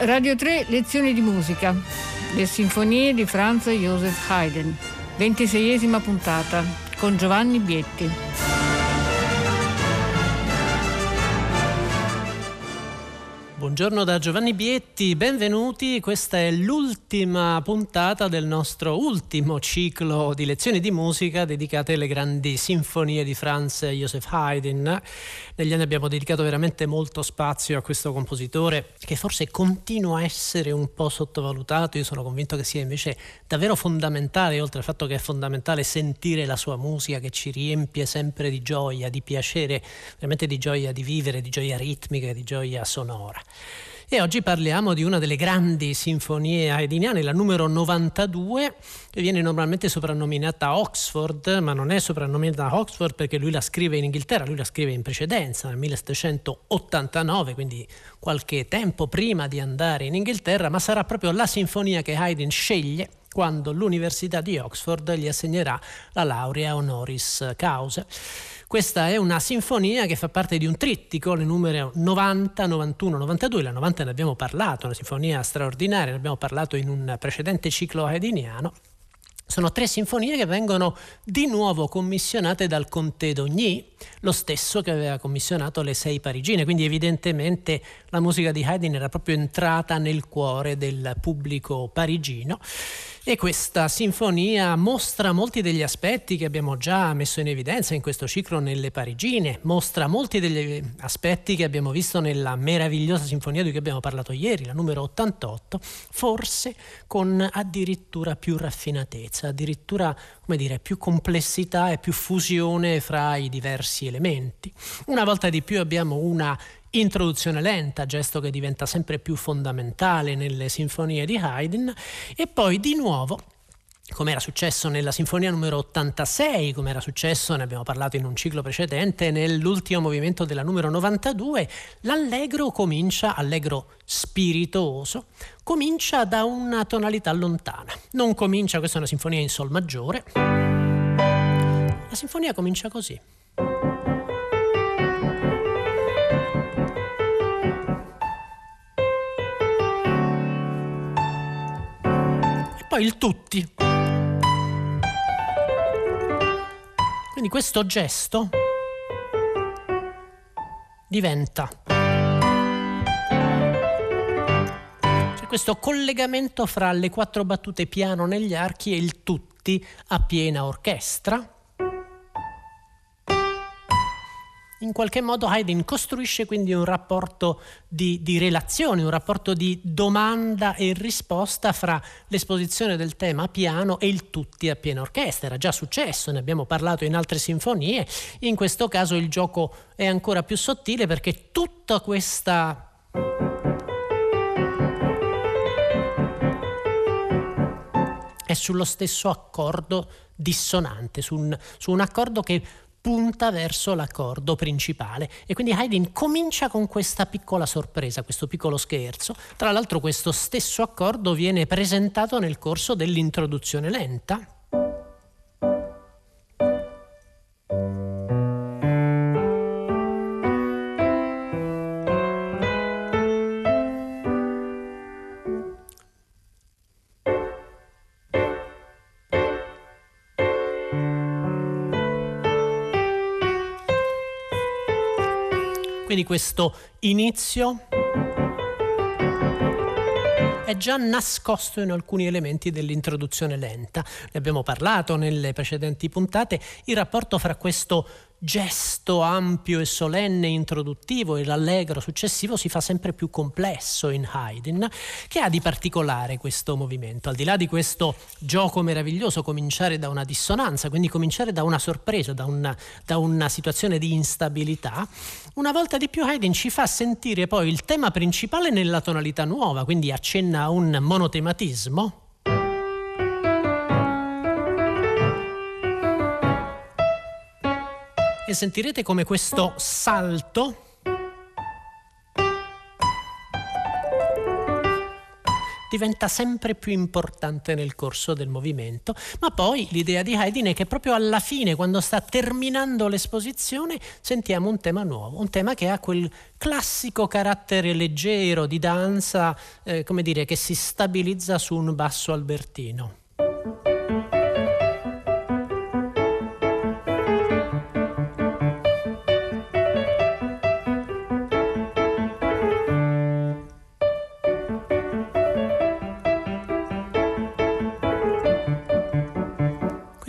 Radio 3 Lezioni di musica. Le sinfonie di Franz Joseph Haydn. 26esima puntata con Giovanni Bietti. Buongiorno da Giovanni Bietti, benvenuti. Questa è l'ultima puntata del nostro ultimo ciclo di lezioni di musica dedicate alle grandi sinfonie di Franz Joseph Haydn. Negli anni abbiamo dedicato veramente molto spazio a questo compositore che forse continua a essere un po' sottovalutato. Io sono convinto che sia invece davvero fondamentale, oltre al fatto che è fondamentale sentire la sua musica che ci riempie sempre di gioia, di piacere, veramente di gioia di vivere, di gioia ritmica, di gioia sonora. E oggi parliamo di una delle grandi sinfonie haydniane, la numero 92, che viene normalmente soprannominata Oxford, ma non è soprannominata Oxford perché lui la scrive in Inghilterra, lui la scrive in precedenza, nel 1789, quindi qualche tempo prima di andare in Inghilterra, ma sarà proprio la sinfonia che Haydn sceglie quando l'Università di Oxford gli assegnerà la laurea honoris causa. Questa è una sinfonia che fa parte di un trittico, le numere 90, 91, 92, la 90 ne abbiamo parlato, una sinfonia straordinaria, ne abbiamo parlato in un precedente ciclo haydniano. Sono tre sinfonie che vengono di nuovo commissionate dal Conte d'Ogny, lo stesso che aveva commissionato le sei parigine, quindi evidentemente la musica di Haydn era proprio entrata nel cuore del pubblico parigino. E questa sinfonia mostra molti degli aspetti che abbiamo già messo in evidenza in questo ciclo nelle Parigine, mostra molti degli aspetti che abbiamo visto nella meravigliosa sinfonia di cui abbiamo parlato ieri, la numero 88, forse con addirittura più raffinatezza, addirittura come dire, più complessità e più fusione fra i diversi elementi. Una volta di più abbiamo una introduzione lenta, gesto che diventa sempre più fondamentale nelle sinfonie di Haydn, e poi di nuovo come era successo nella sinfonia numero 86, come era successo, ne abbiamo parlato in un ciclo precedente, nell'ultimo movimento della numero 92, l'allegro comincia, allegro spiritoso, comincia da una tonalità lontana. Non comincia, questa è una sinfonia in sol maggiore, la sinfonia comincia così. Poi il tutti. Quindi questo gesto diventa c'è questo collegamento fra le quattro battute piano negli archi e il tutti a piena orchestra in qualche modo Haydn costruisce quindi un rapporto di, di, relazione, un rapporto di domanda e risposta fra l'esposizione del tema a piano e il tutti a piena orchestra. Era già successo, ne abbiamo parlato in altre sinfonie, in questo caso il gioco è ancora più sottile perché tutta questa... è sullo stesso accordo dissonante, su un, su un accordo che punta verso l'accordo principale e quindi Haydn comincia con questa piccola sorpresa, questo piccolo scherzo. Tra l'altro questo stesso accordo viene presentato nel corso dell'introduzione lenta Quindi questo inizio è già nascosto in alcuni elementi dell'introduzione lenta. Ne abbiamo parlato nelle precedenti puntate, il rapporto fra questo gesto ampio e solenne introduttivo e l'allegro successivo si fa sempre più complesso in Haydn. Che ha di particolare questo movimento? Al di là di questo gioco meraviglioso, cominciare da una dissonanza, quindi cominciare da una sorpresa, da una, da una situazione di instabilità, una volta di più Haydn ci fa sentire poi il tema principale nella tonalità nuova, quindi accenna a un monotematismo e sentirete come questo salto diventa sempre più importante nel corso del movimento, ma poi l'idea di Haydn è che proprio alla fine, quando sta terminando l'esposizione, sentiamo un tema nuovo, un tema che ha quel classico carattere leggero di danza, eh, come dire, che si stabilizza su un basso albertino.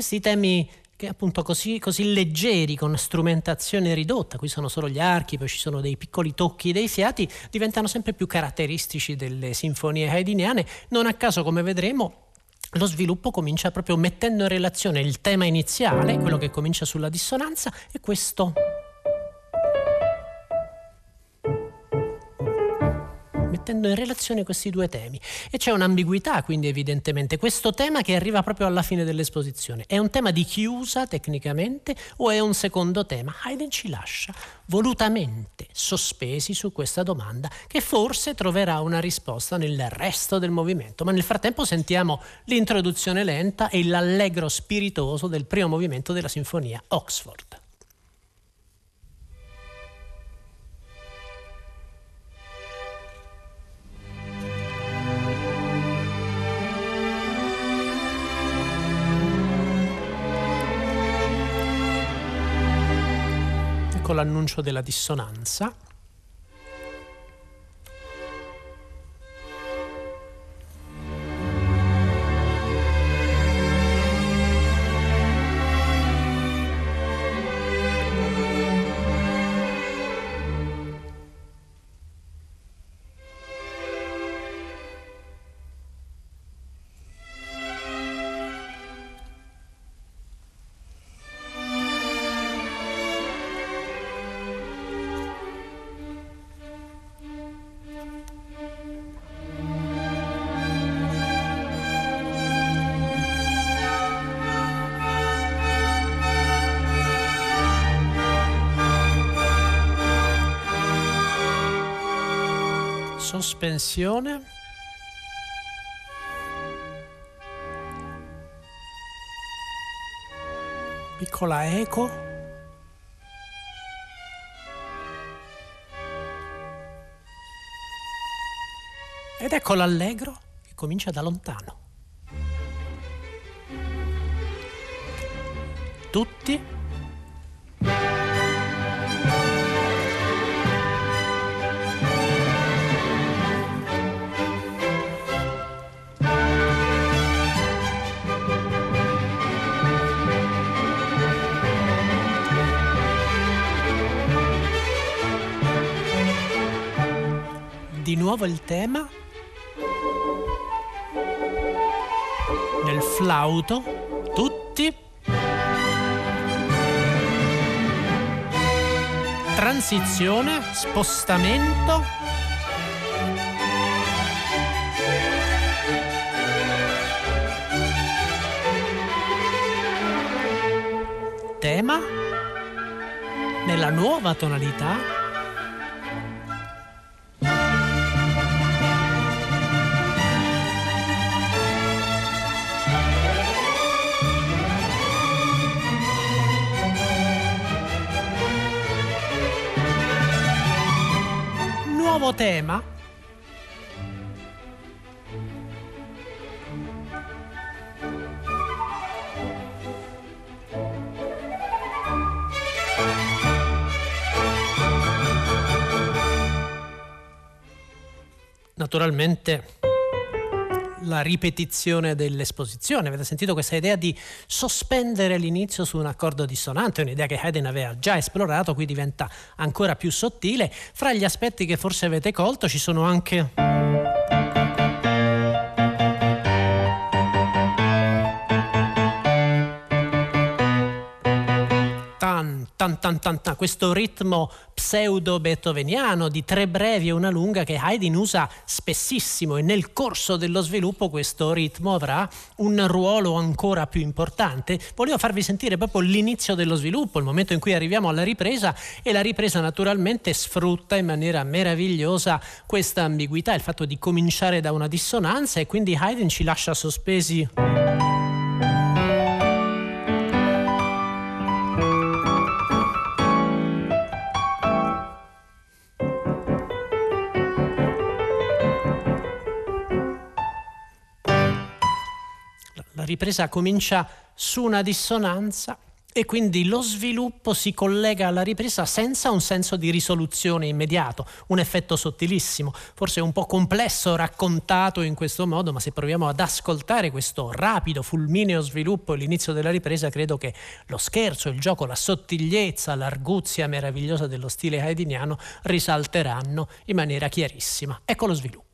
Questi temi che appunto così, così, leggeri, con strumentazione ridotta, qui sono solo gli archi, poi ci sono dei piccoli tocchi dei fiati, diventano sempre più caratteristici delle sinfonie haydniane. Non a caso, come vedremo, lo sviluppo comincia proprio mettendo in relazione il tema iniziale, quello che comincia sulla dissonanza, e questo mettendo in relazione questi due temi. E c'è un'ambiguità, quindi evidentemente. Questo tema che arriva proprio alla fine dell'esposizione è un tema di chiusa tecnicamente o è un secondo tema? Haydn ci lascia volutamente sospesi su questa domanda che forse troverà una risposta nel resto del movimento. Ma nel frattempo sentiamo l'introduzione lenta e l'allegro spiritoso del primo movimento della sinfonia Oxford. Ecco l'annuncio della dissonanza. Sospensione. Piccola eco. Ed ecco l'allegro che comincia da lontano. Tutti nuovo il tema nel flauto, tutti. Transizione, spostamento. Tema nella nuova tonalità tema. Naturalmente la ripetizione dell'esposizione. Avete sentito questa idea di sospendere l'inizio su un accordo dissonante, un'idea che Haydn aveva già esplorato, qui diventa ancora più sottile. Fra gli aspetti che forse avete colto ci sono anche tan tan tan questo ritmo pseudo-beethoveniano di tre brevi e una lunga che Haydn usa spessissimo e nel corso dello sviluppo questo ritmo avrà un ruolo ancora più importante. Volevo farvi sentire proprio l'inizio dello sviluppo, il momento in cui arriviamo alla ripresa e la ripresa naturalmente sfrutta in maniera meravigliosa questa ambiguità, il fatto di cominciare da una dissonanza e quindi Haydn ci lascia sospesi. Ripresa comincia su una dissonanza e quindi lo sviluppo si collega alla ripresa senza un senso di risoluzione immediato, un effetto sottilissimo, forse un po' complesso raccontato in questo modo, ma se proviamo ad ascoltare questo rapido, fulmineo sviluppo e l'inizio della ripresa, credo che lo scherzo, il gioco, la sottigliezza, l'arguzia meravigliosa dello stile haydniano risalteranno in maniera chiarissima. Ecco lo sviluppo.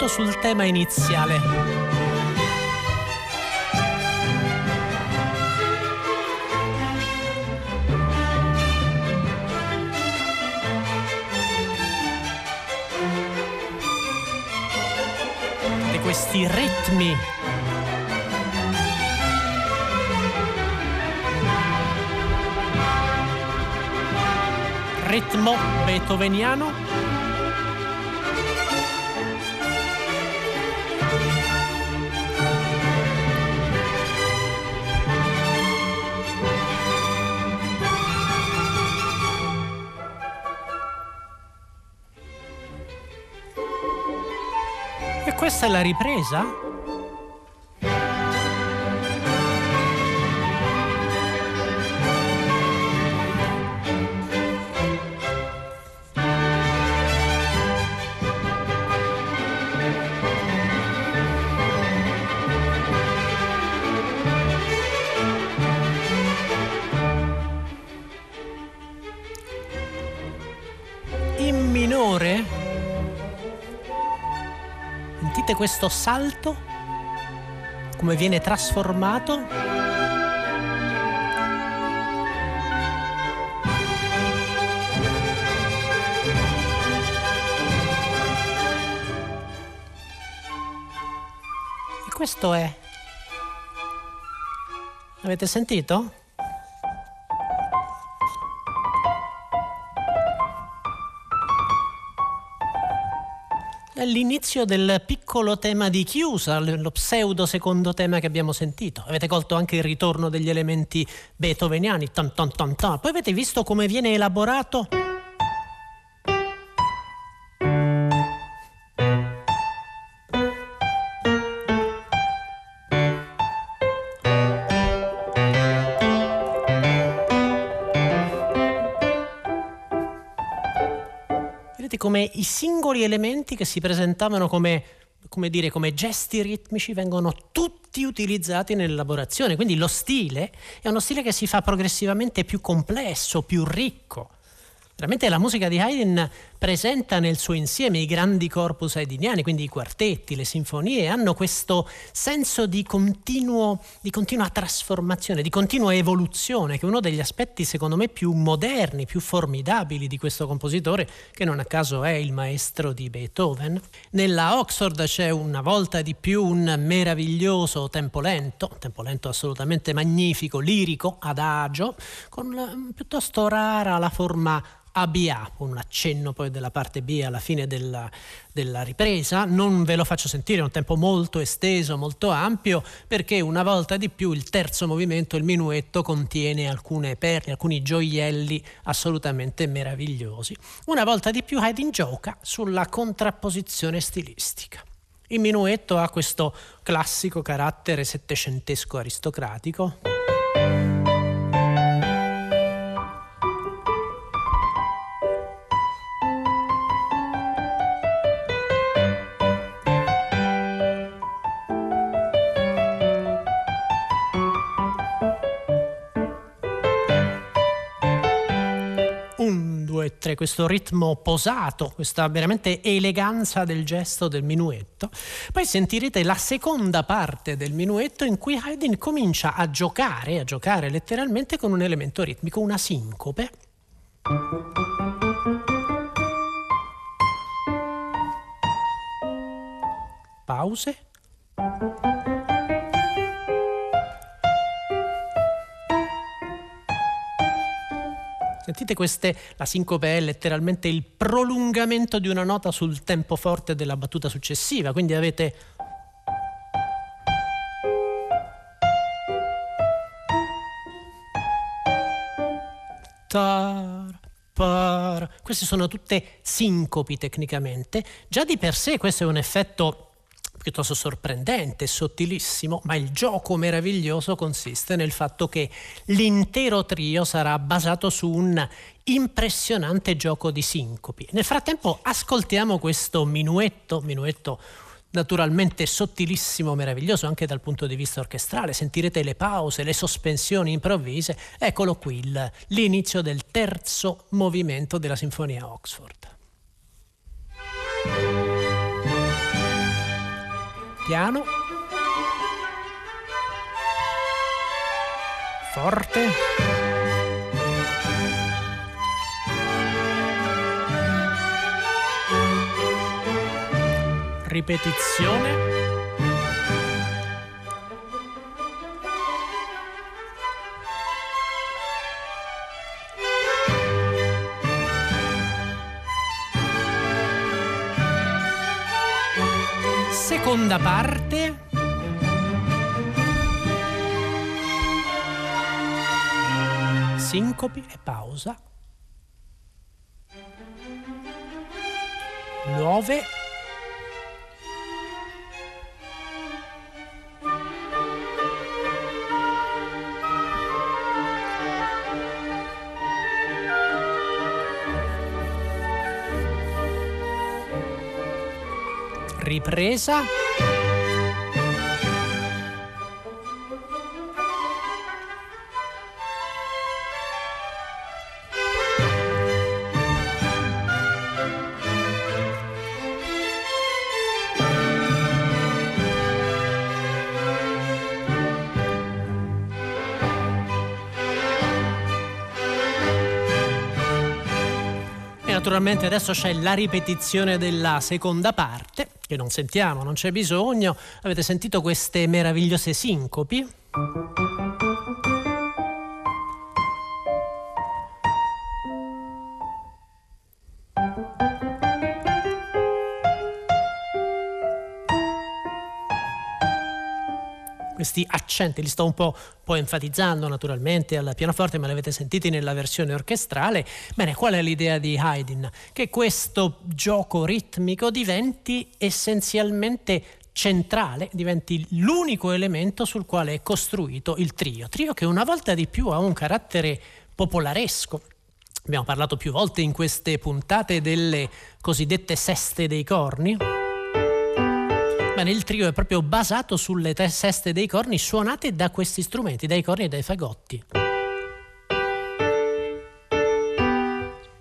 Contrappunto sul tema iniziale. Di questi ritmi ritmo beethoveniano questa è la ripresa? Sentite questo salto? Come viene trasformato? E questo è... Avete sentito? L'inizio del piccolo tema di chiusa, lo pseudo secondo tema che abbiamo sentito. Avete colto anche il ritorno degli elementi beethoveniani, tan tan tan tan. Poi avete visto come viene elaborato come i singoli elementi che si presentavano come, come, dire, come gesti ritmici vengono tutti utilizzati nell'elaborazione. Quindi lo stile è uno stile che si fa progressivamente più complesso, più ricco. Veramente la musica di Haydn presenta nel suo insieme i grandi corpus haydniani, quindi i quartetti, le sinfonie, hanno questo senso di, continuo, di continua trasformazione, di continua evoluzione, che è uno degli aspetti secondo me più moderni, più formidabili di questo compositore, che non a caso è il maestro di Beethoven. Nella Oxford c'è una volta di più un meraviglioso tempo lento, tempo lento assolutamente magnifico, lirico, adagio, con piuttosto rara la forma ABA, un accenno poi della parte B alla fine della, della, ripresa. Non ve lo faccio sentire, è un tempo molto esteso, molto ampio, perché una volta di più il terzo movimento, il minuetto, contiene alcune perle, alcuni gioielli assolutamente meravigliosi. Una volta di più Haydn gioca sulla contrapposizione stilistica. Il minuetto ha questo classico carattere settecentesco aristocratico. 2 e 3, questo ritmo posato, questa veramente eleganza del gesto del minuetto. Poi sentirete la seconda parte del minuetto in cui Haydn comincia a giocare, a giocare letteralmente con un elemento ritmico, una sincope. Pause. Sentite queste, la sincope è letteralmente il prolungamento di una nota sul tempo forte della battuta successiva, quindi avete tar, par. Queste sono tutte sincopi tecnicamente. Già di per sé questo è un effetto piuttosto sorprendente, sottilissimo, ma il gioco meraviglioso consiste nel fatto che l'intero trio sarà basato su un impressionante gioco di sincopi. Nel frattempo ascoltiamo questo minuetto, minuetto naturalmente sottilissimo, meraviglioso anche dal punto di vista orchestrale, sentirete le pause, le sospensioni improvvise, eccolo qui l'inizio del terzo movimento della Sinfonia Oxford. Piano, forte, ripetizione. Seconda parte. Sincopi e pausa. Nuove. Ripresa. naturalmente adesso c'è la ripetizione della seconda parte, che non sentiamo, non c'è bisogno. Avete sentito queste meravigliose sincopi? Questi accenti, li sto un po', po', enfatizzando naturalmente al pianoforte, ma li avete sentiti nella versione orchestrale. Bene, qual è l'idea di Haydn? Che questo gioco ritmico diventi essenzialmente centrale, diventi l'unico elemento sul quale è costruito il trio. Trio che una volta di più ha un carattere popolaresco. Abbiamo parlato più volte in queste puntate delle cosiddette seste dei corni. Bene, il trio è proprio basato sulle tre seste dei corni suonate da questi strumenti, dai corni e dai fagotti.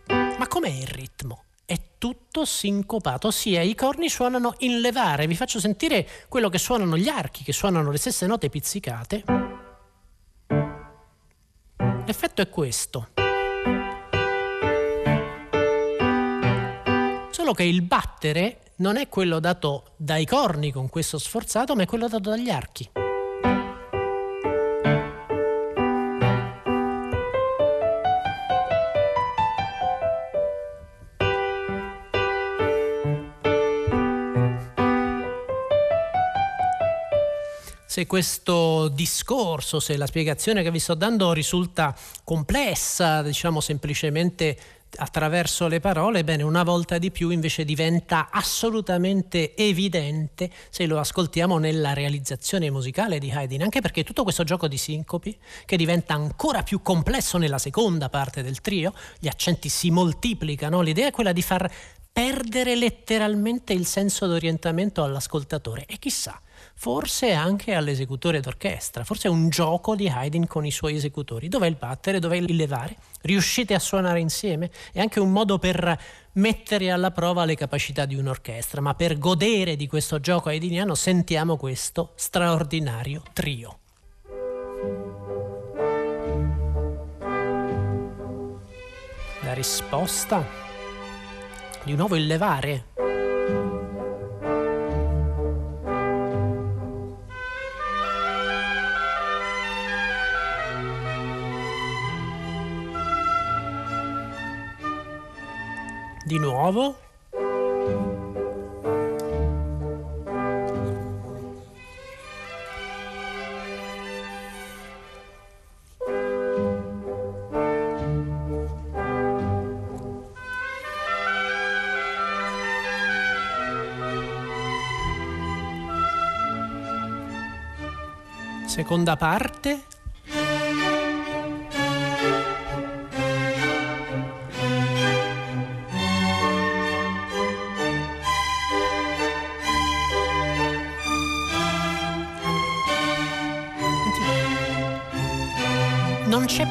Ma com'è il ritmo? È tutto sincopato, ossia i corni suonano in levare. Vi faccio sentire quello che suonano gli archi, che suonano le stesse note pizzicate. L'effetto è questo. Solo che il battere non è quello dato dai corni con questo sforzato, ma è quello dato dagli archi. se questo discorso, se la spiegazione che vi sto dando risulta complessa, diciamo semplicemente attraverso le parole, bene, una volta di più invece diventa assolutamente evidente se lo ascoltiamo nella realizzazione musicale di Haydn, anche perché tutto questo gioco di sincopi, che diventa ancora più complesso nella seconda parte del trio, gli accenti si moltiplicano, l'idea è quella di far perdere letteralmente il senso d'orientamento all'ascoltatore. E chissà, forse anche all'esecutore d'orchestra, forse è un gioco di Haydn con i suoi esecutori. Dov'è il battere, dov'è il levare? Riuscite a suonare insieme? È anche un modo per mettere alla prova le capacità di un'orchestra, ma per godere di questo gioco haydniano sentiamo questo straordinario trio. La risposta? Di nuovo il levare. Di nuovo. Seconda parte.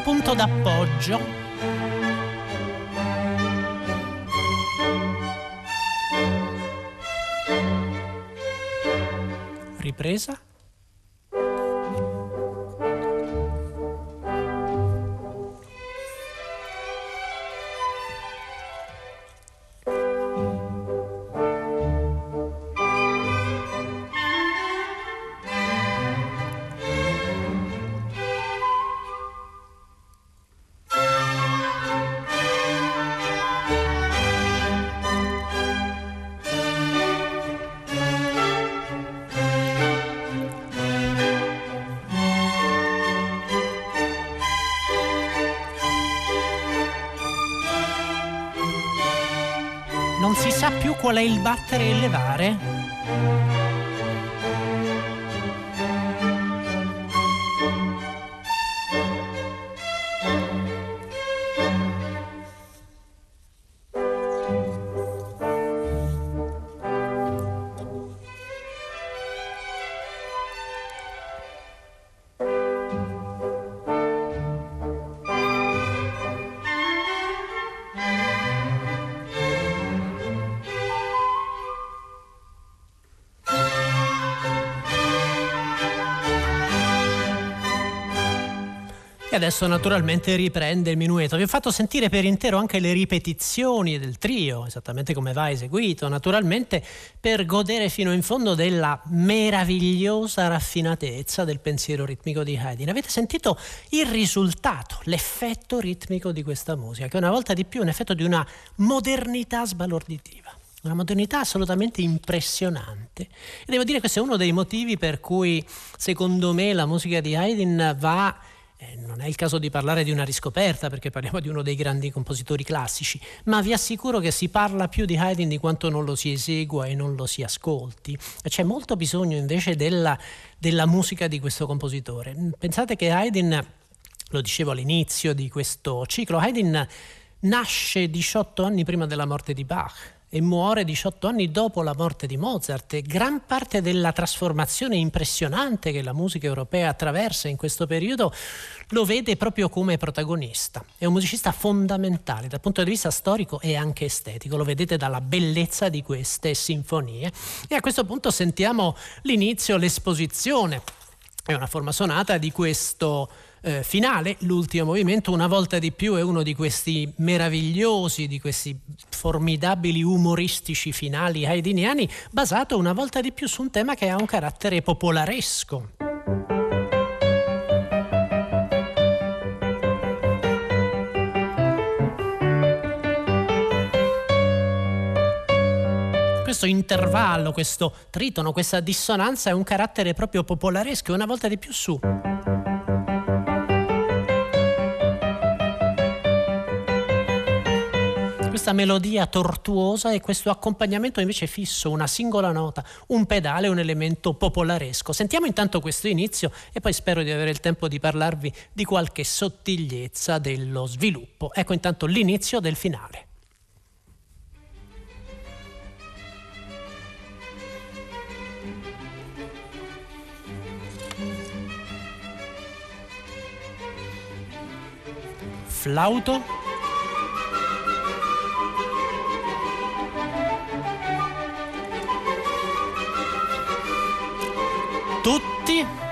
Punto d'appoggio. Ripresa. Qual è il battere e levare? Adesso naturalmente riprende il minueto. Vi ho fatto sentire per intero anche le ripetizioni del trio, esattamente come va eseguito, naturalmente per godere fino in fondo della meravigliosa raffinatezza del pensiero ritmico di Haydn. Avete sentito il risultato, l'effetto ritmico di questa musica, che una volta di più è un effetto di una modernità sbalorditiva. Una modernità assolutamente impressionante. E devo dire che questo è uno dei motivi per cui, secondo me, la musica di Haydn va eh, non è il caso di parlare di una riscoperta perché parliamo di uno dei grandi compositori classici, ma vi assicuro che si parla più di Haydn di quanto non lo si esegua e non lo si ascolti. C'è molto bisogno invece della, della musica di questo compositore. Pensate che Haydn, lo dicevo all'inizio di questo ciclo, Haydn nasce 18 anni prima della morte di Bach e muore 18 anni dopo la morte di Mozart e gran parte della trasformazione impressionante che la musica europea attraversa in questo periodo lo vede proprio come protagonista. È un musicista fondamentale dal punto di vista storico e anche estetico, lo vedete dalla bellezza di queste sinfonie. E a questo punto sentiamo l'inizio, l'esposizione. È una forma sonata di questo eh, finale, l'ultimo movimento, una volta di più è uno di questi meravigliosi, di questi formidabili umoristici finali haydniani, basato una volta di più su un tema che ha un carattere popolaresco. questo intervallo, questo tritono, questa dissonanza è un carattere proprio popolaresco una volta di più su. questa melodia tortuosa e questo accompagnamento invece fisso, una singola nota, un pedale, un elemento popolaresco. Sentiamo intanto questo inizio e poi spero di avere il tempo di parlarvi di qualche sottigliezza dello sviluppo. Ecco intanto l'inizio del finale. Flauto Tutti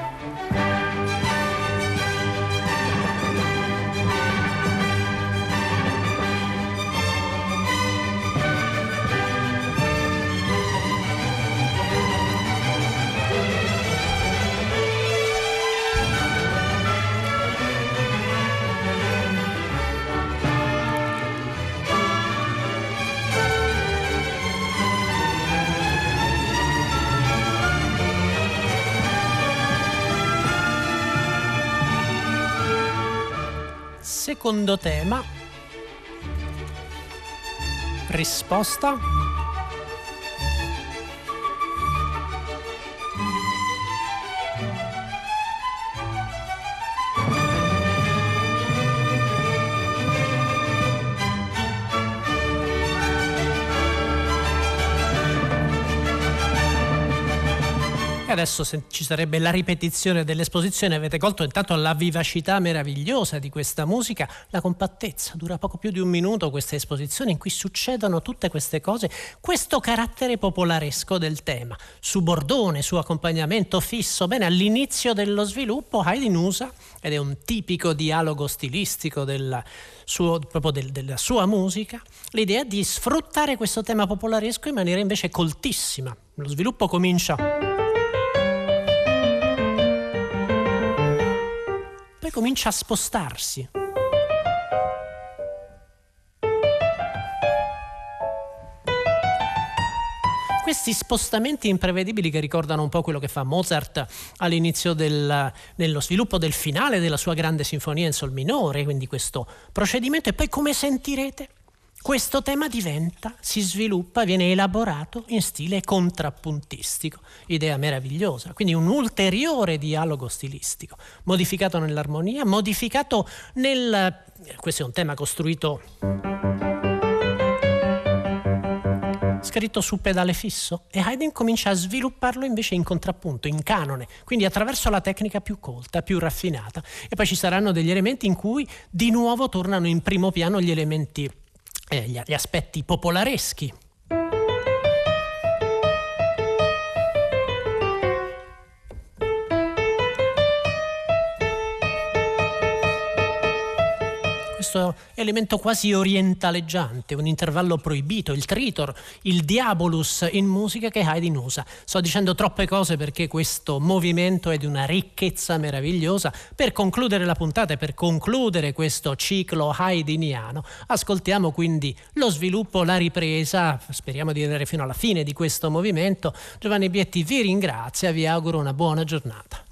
secondo tema. Risposta. Adesso ci sarebbe la ripetizione dell'esposizione, avete colto intanto la vivacità meravigliosa di questa musica, la compattezza, dura poco più di un minuto questa esposizione in cui succedono tutte queste cose, questo carattere popolaresco del tema, su bordone, su accompagnamento fisso, bene, all'inizio dello sviluppo Haydn usa, ed è un tipico dialogo stilistico del suo, del, della sua musica, l'idea di sfruttare questo tema popolaresco in maniera invece coltissima. Lo sviluppo comincia poi comincia a spostarsi. questi spostamenti imprevedibili che ricordano un po' quello che fa Mozart all'inizio del, dello sviluppo del finale della sua grande sinfonia in sol minore, quindi questo procedimento e poi come sentirete questo tema diventa, si sviluppa, viene elaborato in stile contrappuntistico, idea meravigliosa, quindi un ulteriore dialogo stilistico, modificato nell'armonia, modificato nel... questo è un tema costruito scritto su pedale fisso e Haydn comincia a svilupparlo invece in contrappunto, in canone, quindi attraverso la tecnica più colta, più raffinata. E poi ci saranno degli elementi in cui di nuovo tornano in primo piano gli elementi eh, gli, gli aspetti popolareschi questo elemento quasi orientaleggiante, un intervallo proibito, il tritor, il diabolus in musica che Haydn usa. Sto dicendo troppe cose perché questo movimento è di una ricchezza meravigliosa. Per concludere la puntata e per concludere questo ciclo haydniano, ascoltiamo quindi lo sviluppo, la ripresa, speriamo di arrivare fino alla fine di questo movimento. Giovanni Bietti vi ringrazia, vi auguro una buona giornata.